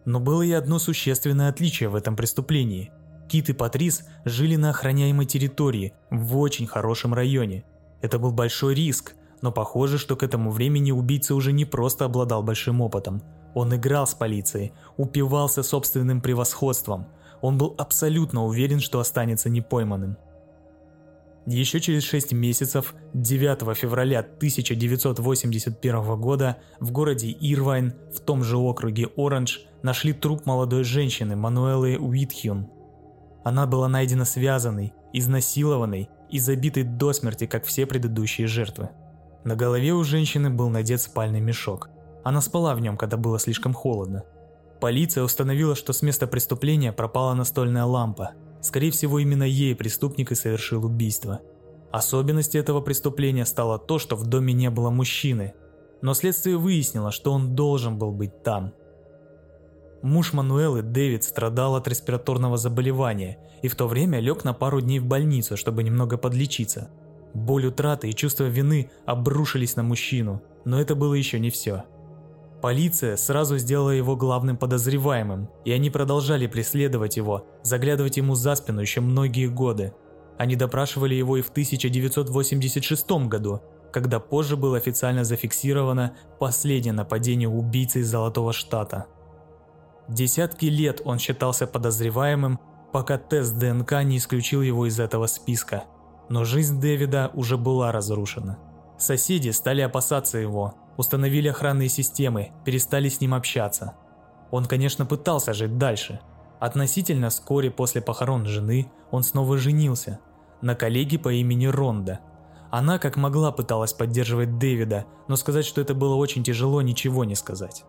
Но было и одно существенное отличие в этом преступлении. Кит и Патрис жили на охраняемой территории, в очень хорошем районе. Это был большой риск, но похоже, что к этому времени убийца уже не просто обладал большим опытом. Он играл с полицией, упивался собственным превосходством. Он был абсолютно уверен, что останется непойманным. Еще через 6 месяцев, 9 февраля 1981 года, в городе Ирвайн, в том же округе Оранж, нашли труп молодой женщины Мануэлы Уитхюн. Она была найдена связанной, изнасилованной и забитой до смерти, как все предыдущие жертвы. На голове у женщины был надет спальный мешок. Она спала в нем, когда было слишком холодно. Полиция установила, что с места преступления пропала настольная лампа – Скорее всего, именно ей преступник и совершил убийство. Особенностью этого преступления стало то, что в доме не было мужчины, но следствие выяснило, что он должен был быть там. Муж Мануэлы, Дэвид, страдал от респираторного заболевания и в то время лег на пару дней в больницу, чтобы немного подлечиться. Боль утраты и чувство вины обрушились на мужчину, но это было еще не все. Полиция сразу сделала его главным подозреваемым, и они продолжали преследовать его, заглядывать ему за спину еще многие годы. Они допрашивали его и в 1986 году, когда позже было официально зафиксировано последнее нападение убийцы из Золотого Штата. Десятки лет он считался подозреваемым, пока тест ДНК не исключил его из этого списка. Но жизнь Дэвида уже была разрушена. Соседи стали опасаться его, установили охранные системы, перестали с ним общаться. Он, конечно, пытался жить дальше. Относительно вскоре после похорон жены он снова женился на коллеге по имени Ронда. Она как могла пыталась поддерживать Дэвида, но сказать, что это было очень тяжело, ничего не сказать.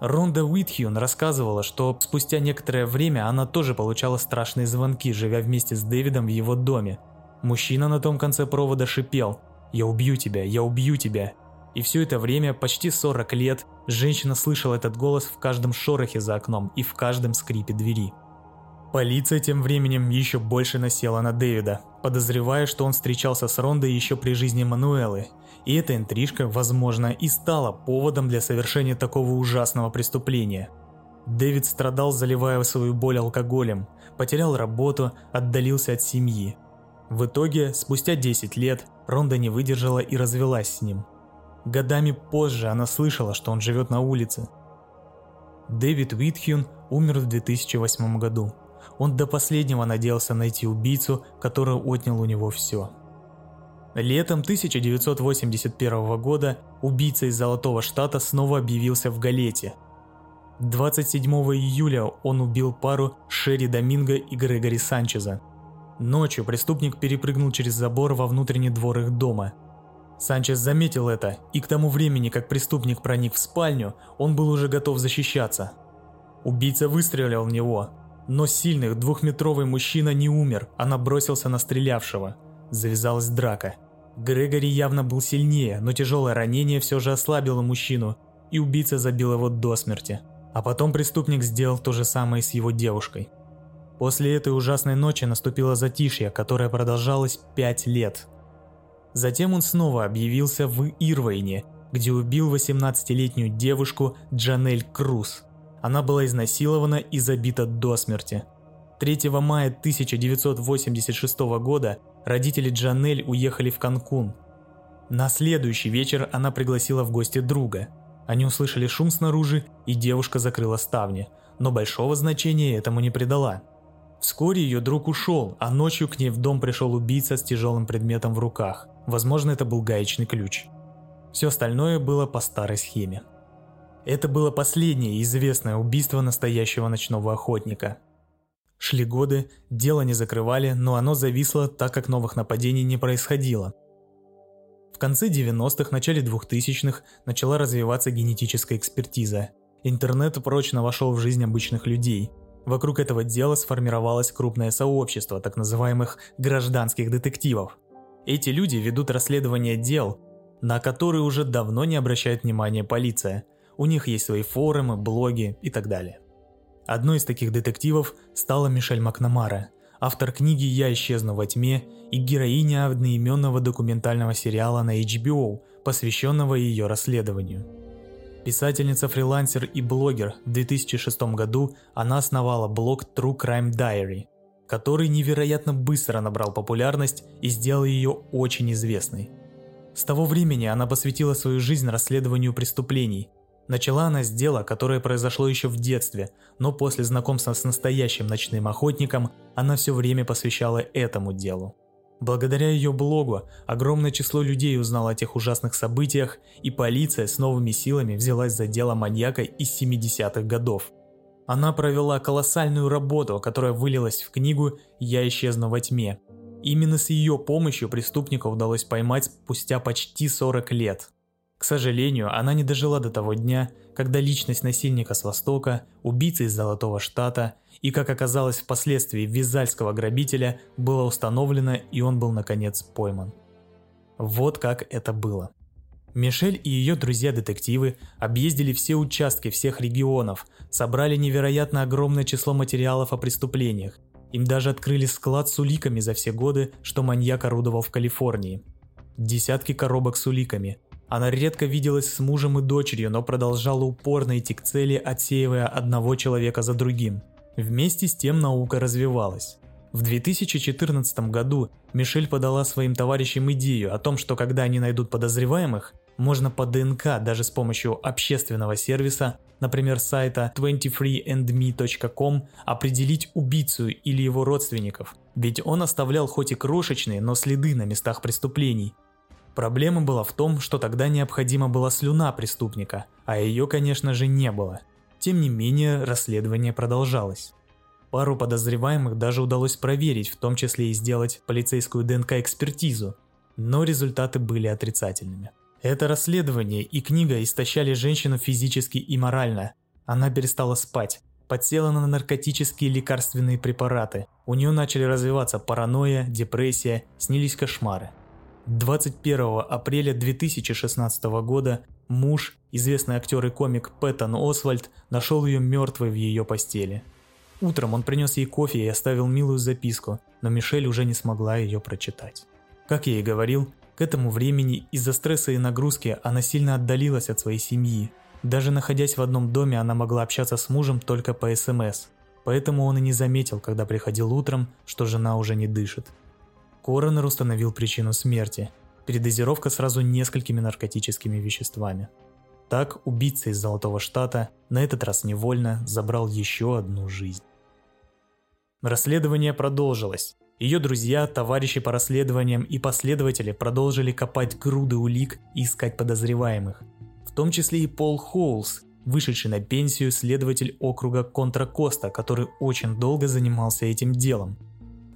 Ронда Уитхьюн рассказывала, что спустя некоторое время она тоже получала страшные звонки, живя вместе с Дэвидом в его доме. Мужчина на том конце провода шипел «Я убью тебя, я убью тебя, и все это время, почти 40 лет, женщина слышала этот голос в каждом шорохе за окном и в каждом скрипе двери. Полиция тем временем еще больше насела на Дэвида, подозревая, что он встречался с Рондой еще при жизни Мануэлы. И эта интрижка, возможно, и стала поводом для совершения такого ужасного преступления. Дэвид страдал, заливая свою боль алкоголем, потерял работу, отдалился от семьи. В итоге, спустя 10 лет, Ронда не выдержала и развелась с ним – Годами позже она слышала, что он живет на улице. Дэвид Уитхюн умер в 2008 году. Он до последнего надеялся найти убийцу, который отнял у него все. Летом 1981 года убийца из Золотого Штата снова объявился в Галете. 27 июля он убил пару Шерри Доминго и Грегори Санчеза. Ночью преступник перепрыгнул через забор во внутренний двор их дома – Санчес заметил это, и к тому времени, как преступник проник в спальню, он был уже готов защищаться. Убийца выстрелил в него, но сильный двухметровый мужчина не умер, а набросился на стрелявшего. Завязалась драка. Грегори явно был сильнее, но тяжелое ранение все же ослабило мужчину, и убийца забил его до смерти. А потом преступник сделал то же самое с его девушкой. После этой ужасной ночи наступило затишье, которое продолжалось пять лет. Затем он снова объявился в Ирвейне, где убил 18-летнюю девушку Джанель Круз. Она была изнасилована и забита до смерти. 3 мая 1986 года родители Джанель уехали в Канкун. На следующий вечер она пригласила в гости друга. Они услышали шум снаружи, и девушка закрыла ставни, но большого значения этому не придала. Вскоре ее друг ушел, а ночью к ней в дом пришел убийца с тяжелым предметом в руках. Возможно, это был гаечный ключ. Все остальное было по старой схеме. Это было последнее известное убийство настоящего ночного охотника. Шли годы, дело не закрывали, но оно зависло, так как новых нападений не происходило – в конце 90-х, начале 2000-х начала развиваться генетическая экспертиза. Интернет прочно вошел в жизнь обычных людей. Вокруг этого дела сформировалось крупное сообщество так называемых гражданских детективов. Эти люди ведут расследование дел, на которые уже давно не обращает внимания полиция. У них есть свои форумы, блоги и так далее. Одной из таких детективов стала Мишель Макнамара – автор книги «Я исчезну во тьме» и героиня одноименного документального сериала на HBO, посвященного ее расследованию. Писательница-фрилансер и блогер в 2006 году она основала блог True Crime Diary, который невероятно быстро набрал популярность и сделал ее очень известной. С того времени она посвятила свою жизнь расследованию преступлений, Начала она с дела, которое произошло еще в детстве, но после знакомства с настоящим ночным охотником она все время посвящала этому делу. Благодаря ее блогу огромное число людей узнало о тех ужасных событиях, и полиция с новыми силами взялась за дело маньяка из 70-х годов. Она провела колоссальную работу, которая вылилась в книгу «Я исчезну во тьме». Именно с ее помощью преступника удалось поймать спустя почти 40 лет. К сожалению, она не дожила до того дня, когда личность насильника с Востока, убийцы из Золотого Штата и, как оказалось впоследствии, визальского грабителя было установлено и он был наконец пойман. Вот как это было. Мишель и ее друзья-детективы объездили все участки всех регионов, собрали невероятно огромное число материалов о преступлениях. Им даже открыли склад с уликами за все годы, что маньяк орудовал в Калифорнии. Десятки коробок с уликами, она редко виделась с мужем и дочерью, но продолжала упорно идти к цели, отсеивая одного человека за другим. Вместе с тем наука развивалась. В 2014 году Мишель подала своим товарищам идею о том, что когда они найдут подозреваемых, можно по ДНК даже с помощью общественного сервиса, например сайта 23andme.com, определить убийцу или его родственников. Ведь он оставлял хоть и крошечные, но следы на местах преступлений, Проблема была в том, что тогда необходима была слюна преступника, а ее, конечно же, не было. Тем не менее, расследование продолжалось. Пару подозреваемых даже удалось проверить, в том числе и сделать полицейскую ДНК-экспертизу, но результаты были отрицательными. Это расследование и книга истощали женщину физически и морально. Она перестала спать, подсела на наркотические лекарственные препараты. У нее начали развиваться паранойя, депрессия, снились кошмары. 21 апреля 2016 года муж, известный актер и комик Пэттон Освальд, нашел ее мертвой в ее постели. Утром он принес ей кофе и оставил милую записку, но Мишель уже не смогла ее прочитать. Как я и говорил, к этому времени из-за стресса и нагрузки она сильно отдалилась от своей семьи. Даже находясь в одном доме, она могла общаться с мужем только по СМС, поэтому он и не заметил, когда приходил утром, что жена уже не дышит. Коронер установил причину смерти – передозировка сразу несколькими наркотическими веществами. Так убийца из Золотого Штата на этот раз невольно забрал еще одну жизнь. Расследование продолжилось. Ее друзья, товарищи по расследованиям и последователи продолжили копать груды улик и искать подозреваемых. В том числе и Пол Хоулс, вышедший на пенсию следователь округа Контра Коста, который очень долго занимался этим делом.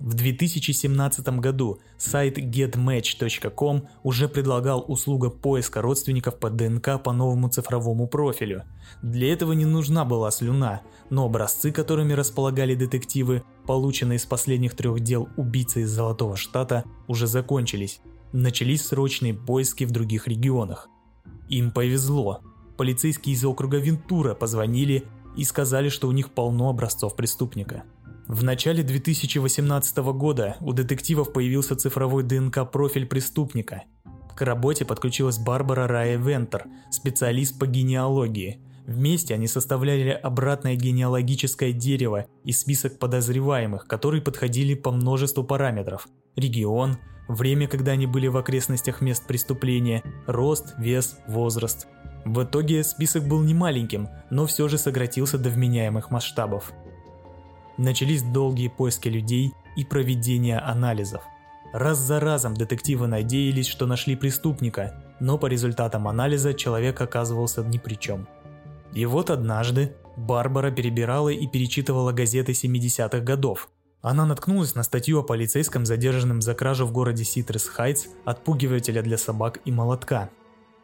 В 2017 году сайт getmatch.com уже предлагал услугу поиска родственников по ДНК по новому цифровому профилю. Для этого не нужна была слюна, но образцы, которыми располагали детективы, полученные из последних трех дел убийцы из Золотого Штата, уже закончились. Начались срочные поиски в других регионах. Им повезло. Полицейские из округа Вентура позвонили и сказали, что у них полно образцов преступника. В начале 2018 года у детективов появился цифровой ДНК-профиль преступника. К работе подключилась Барбара Рая Вентер, специалист по генеалогии. Вместе они составляли обратное генеалогическое дерево и список подозреваемых, которые подходили по множеству параметров. Регион, время, когда они были в окрестностях мест преступления, рост, вес, возраст. В итоге список был немаленьким, но все же сократился до вменяемых масштабов. Начались долгие поиски людей и проведение анализов. Раз за разом детективы надеялись, что нашли преступника, но по результатам анализа человек оказывался ни при чем. И вот однажды Барбара перебирала и перечитывала газеты 70-х годов. Она наткнулась на статью о полицейском, задержанном за кражу в городе Ситрес Хайтс, отпугивателя для собак и молотка.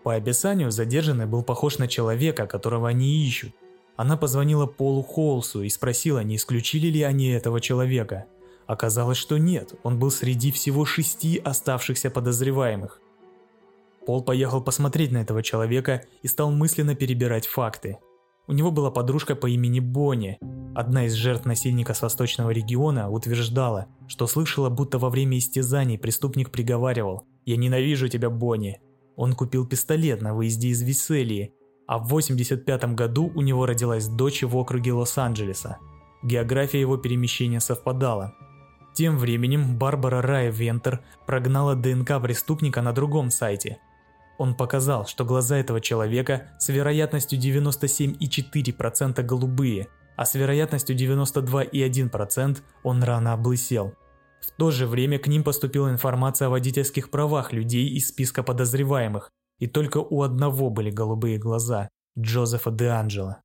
По описанию задержанный был похож на человека, которого они ищут, она позвонила Полу Холсу и спросила, не исключили ли они этого человека. Оказалось, что нет, он был среди всего шести оставшихся подозреваемых. Пол поехал посмотреть на этого человека и стал мысленно перебирать факты. У него была подружка по имени Бонни. Одна из жертв насильника с восточного региона утверждала, что слышала, будто во время истязаний преступник приговаривал «Я ненавижу тебя, Бонни». Он купил пистолет на выезде из Виселии а в 1985 году у него родилась дочь в округе Лос-Анджелеса. География его перемещения совпадала. Тем временем Барбара Рай Вентер прогнала ДНК преступника на другом сайте. Он показал, что глаза этого человека с вероятностью 97,4% голубые, а с вероятностью 92,1% он рано облысел. В то же время к ним поступила информация о водительских правах людей из списка подозреваемых, и только у одного были голубые глаза – Джозефа Де Анджело.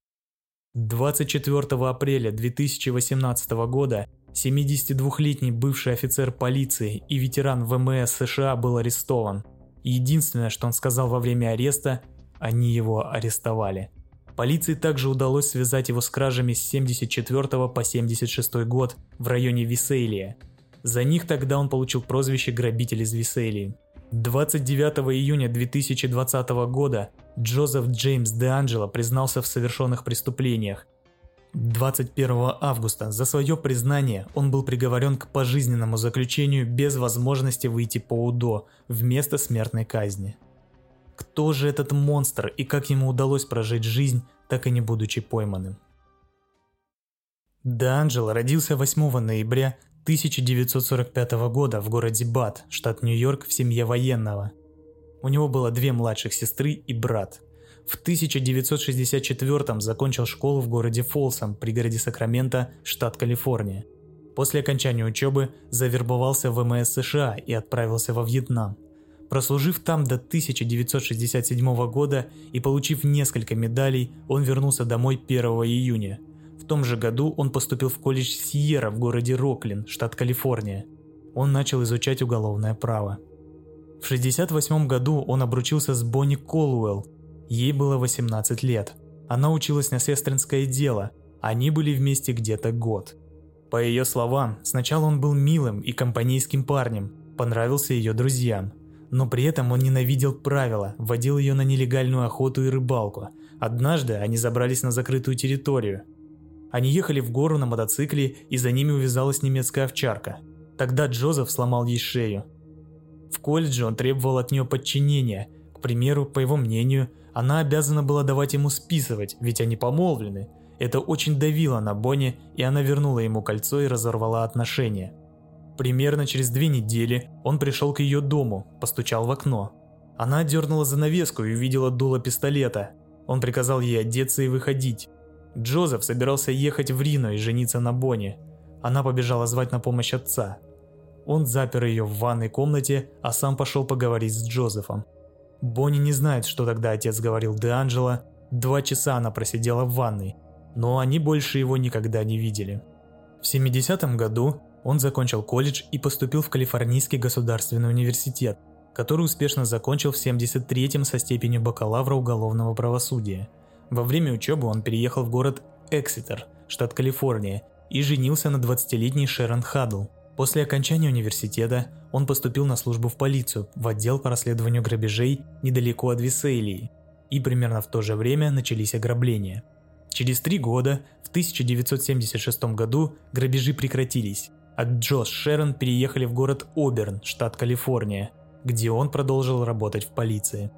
24 апреля 2018 года 72-летний бывший офицер полиции и ветеран ВМС США был арестован. Единственное, что он сказал во время ареста – они его арестовали. Полиции также удалось связать его с кражами с 74 по 76 год в районе Висейлия. За них тогда он получил прозвище «грабитель из Висейлии». 29 июня 2020 года Джозеф Джеймс Де Анджело признался в совершенных преступлениях. 21 августа за свое признание он был приговорен к пожизненному заключению без возможности выйти по УДО вместо смертной казни. Кто же этот монстр и как ему удалось прожить жизнь, так и не будучи пойманным? Де Анджело родился 8 ноября 1945 года в городе Бат, штат Нью-Йорк, в семье военного. У него было две младших сестры и брат. В 1964 закончил школу в городе Фолсом, пригороде Сакраменто, штат Калифорния. После окончания учебы завербовался в ВМС США и отправился во Вьетнам. Прослужив там до 1967 года и получив несколько медалей, он вернулся домой 1 июня – в том же году он поступил в колледж Сиера в городе Роклин, штат Калифорния. Он начал изучать уголовное право. В 1968 году он обручился с Бонни Колуэлл. Ей было 18 лет. Она училась на сестринское дело. Они были вместе где-то год. По ее словам, сначала он был милым и компанейским парнем, понравился ее друзьям. Но при этом он ненавидел правила, водил ее на нелегальную охоту и рыбалку. Однажды они забрались на закрытую территорию, они ехали в гору на мотоцикле, и за ними увязалась немецкая овчарка. Тогда Джозеф сломал ей шею. В колледже он требовал от нее подчинения. К примеру, по его мнению, она обязана была давать ему списывать, ведь они помолвлены. Это очень давило на Бонни, и она вернула ему кольцо и разорвала отношения. Примерно через две недели он пришел к ее дому, постучал в окно. Она дернула занавеску и увидела дуло пистолета. Он приказал ей одеться и выходить. Джозеф собирался ехать в Рино и жениться на Бонни. Она побежала звать на помощь отца. Он запер ее в ванной комнате, а сам пошел поговорить с Джозефом. Бонни не знает, что тогда отец говорил Де Анджело. Два часа она просидела в ванной, но они больше его никогда не видели. В 70-м году Он закончил колледж и поступил в Калифорнийский государственный университет, который успешно закончил в 73-м со степенью бакалавра уголовного правосудия. Во время учебы он переехал в город Экситер, штат Калифорния, и женился на 20-летней Шерон Хадл. После окончания университета он поступил на службу в полицию, в отдел по расследованию грабежей недалеко от Виселии. И примерно в то же время начались ограбления. Через три года, в 1976 году, грабежи прекратились, а Джо с Шерон переехали в город Оберн, штат Калифорния, где он продолжил работать в полиции.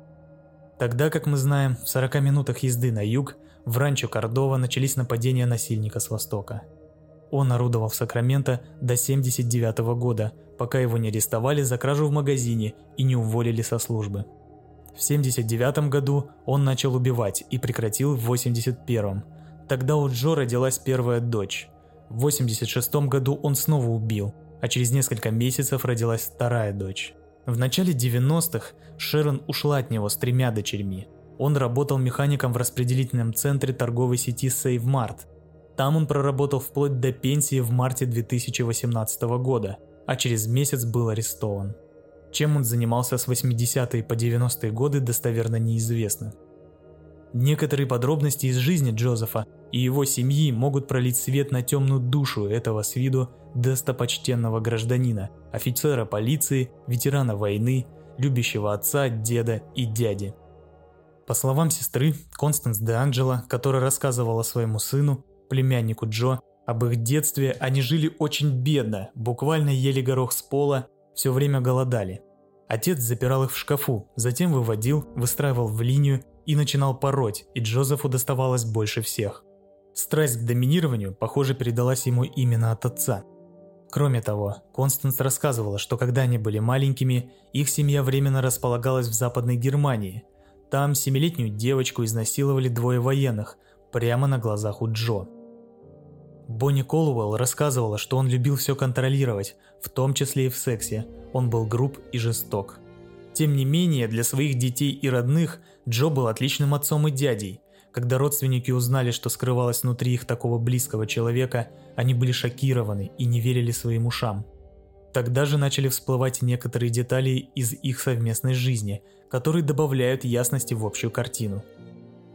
Тогда, как мы знаем, в 40 минутах езды на юг в ранчо Кордова начались нападения насильника с востока. Он орудовал в Сакраменто до 79 года, пока его не арестовали за кражу в магазине и не уволили со службы. В 79 году он начал убивать и прекратил в 81 Тогда у Джо родилась первая дочь. В 86 году он снова убил, а через несколько месяцев родилась вторая дочь. В начале 90-х Шерон ушла от него с тремя дочерьми. Он работал механиком в распределительном центре торговой сети SaveMart. Там он проработал вплоть до пенсии в марте 2018 года, а через месяц был арестован. Чем он занимался с 80-е по 90-е годы достоверно неизвестно. Некоторые подробности из жизни Джозефа и его семьи могут пролить свет на темную душу этого с виду достопочтенного гражданина, офицера полиции, ветерана войны, любящего отца, деда и дяди. По словам сестры, Констанс де Анджело, которая рассказывала своему сыну, племяннику Джо, об их детстве, они жили очень бедно, буквально ели горох с пола, все время голодали. Отец запирал их в шкафу, затем выводил, выстраивал в линию и начинал пороть, и Джозефу доставалось больше всех. Страсть к доминированию, похоже, передалась ему именно от отца. Кроме того, Констанс рассказывала, что когда они были маленькими, их семья временно располагалась в Западной Германии. Там семилетнюю девочку изнасиловали двое военных, прямо на глазах у Джо. Бонни Колуэлл рассказывала, что он любил все контролировать, в том числе и в сексе. Он был груб и жесток. Тем не менее, для своих детей и родных Джо был отличным отцом и дядей. Когда родственники узнали, что скрывалось внутри их такого близкого человека, они были шокированы и не верили своим ушам. Тогда же начали всплывать некоторые детали из их совместной жизни, которые добавляют ясности в общую картину.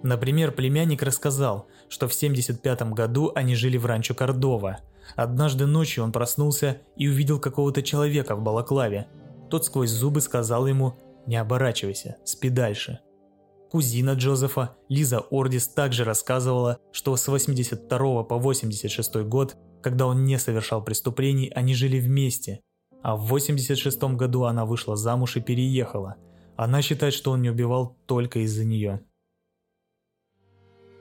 Например, племянник рассказал, что в 75 году они жили в ранчо Кордова. Однажды ночью он проснулся и увидел какого-то человека в балаклаве. Тот сквозь зубы сказал ему «Не оборачивайся, спи дальше». Кузина Джозефа, Лиза Ордис, также рассказывала, что с 82 по 86 год, когда он не совершал преступлений, они жили вместе. А в 86 году она вышла замуж и переехала. Она считает, что он не убивал только из-за нее.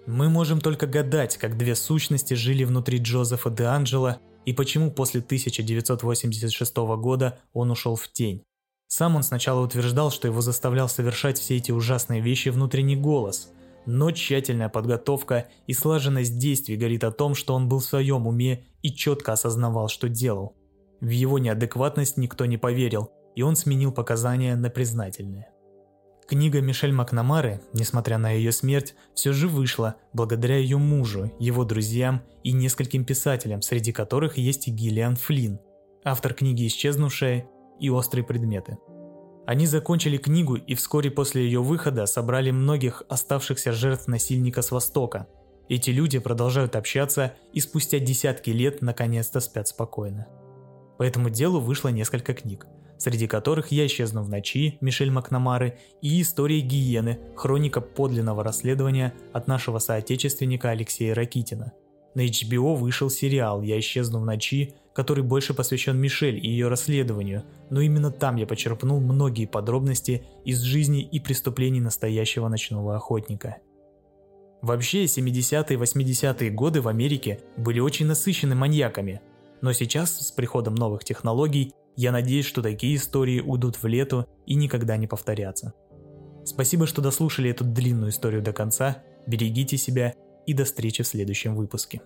Мы можем только гадать, как две сущности жили внутри Джозефа де Анджело и почему после 1986 года он ушел в тень. Сам он сначала утверждал, что его заставлял совершать все эти ужасные вещи внутренний голос, но тщательная подготовка и слаженность действий говорит о том, что он был в своем уме и четко осознавал, что делал. В его неадекватность никто не поверил, и он сменил показания на признательные. Книга Мишель Макнамары, несмотря на ее смерть, все же вышла благодаря ее мужу, его друзьям и нескольким писателям, среди которых есть и Гиллиан Флинн, автор книги «Исчезнувшая» и острые предметы. Они закончили книгу и вскоре после ее выхода собрали многих оставшихся жертв насильника с Востока. Эти люди продолжают общаться и спустя десятки лет наконец-то спят спокойно. По этому делу вышло несколько книг, среди которых «Я исчезну в ночи» Мишель Макнамары и «История гиены» – хроника подлинного расследования от нашего соотечественника Алексея Ракитина. На HBO вышел сериал «Я исчезну в ночи», который больше посвящен Мишель и ее расследованию, но именно там я почерпнул многие подробности из жизни и преступлений настоящего ночного охотника. Вообще, 70-е и 80-е годы в Америке были очень насыщены маньяками, но сейчас, с приходом новых технологий, я надеюсь, что такие истории уйдут в лету и никогда не повторятся. Спасибо, что дослушали эту длинную историю до конца, берегите себя и до встречи в следующем выпуске.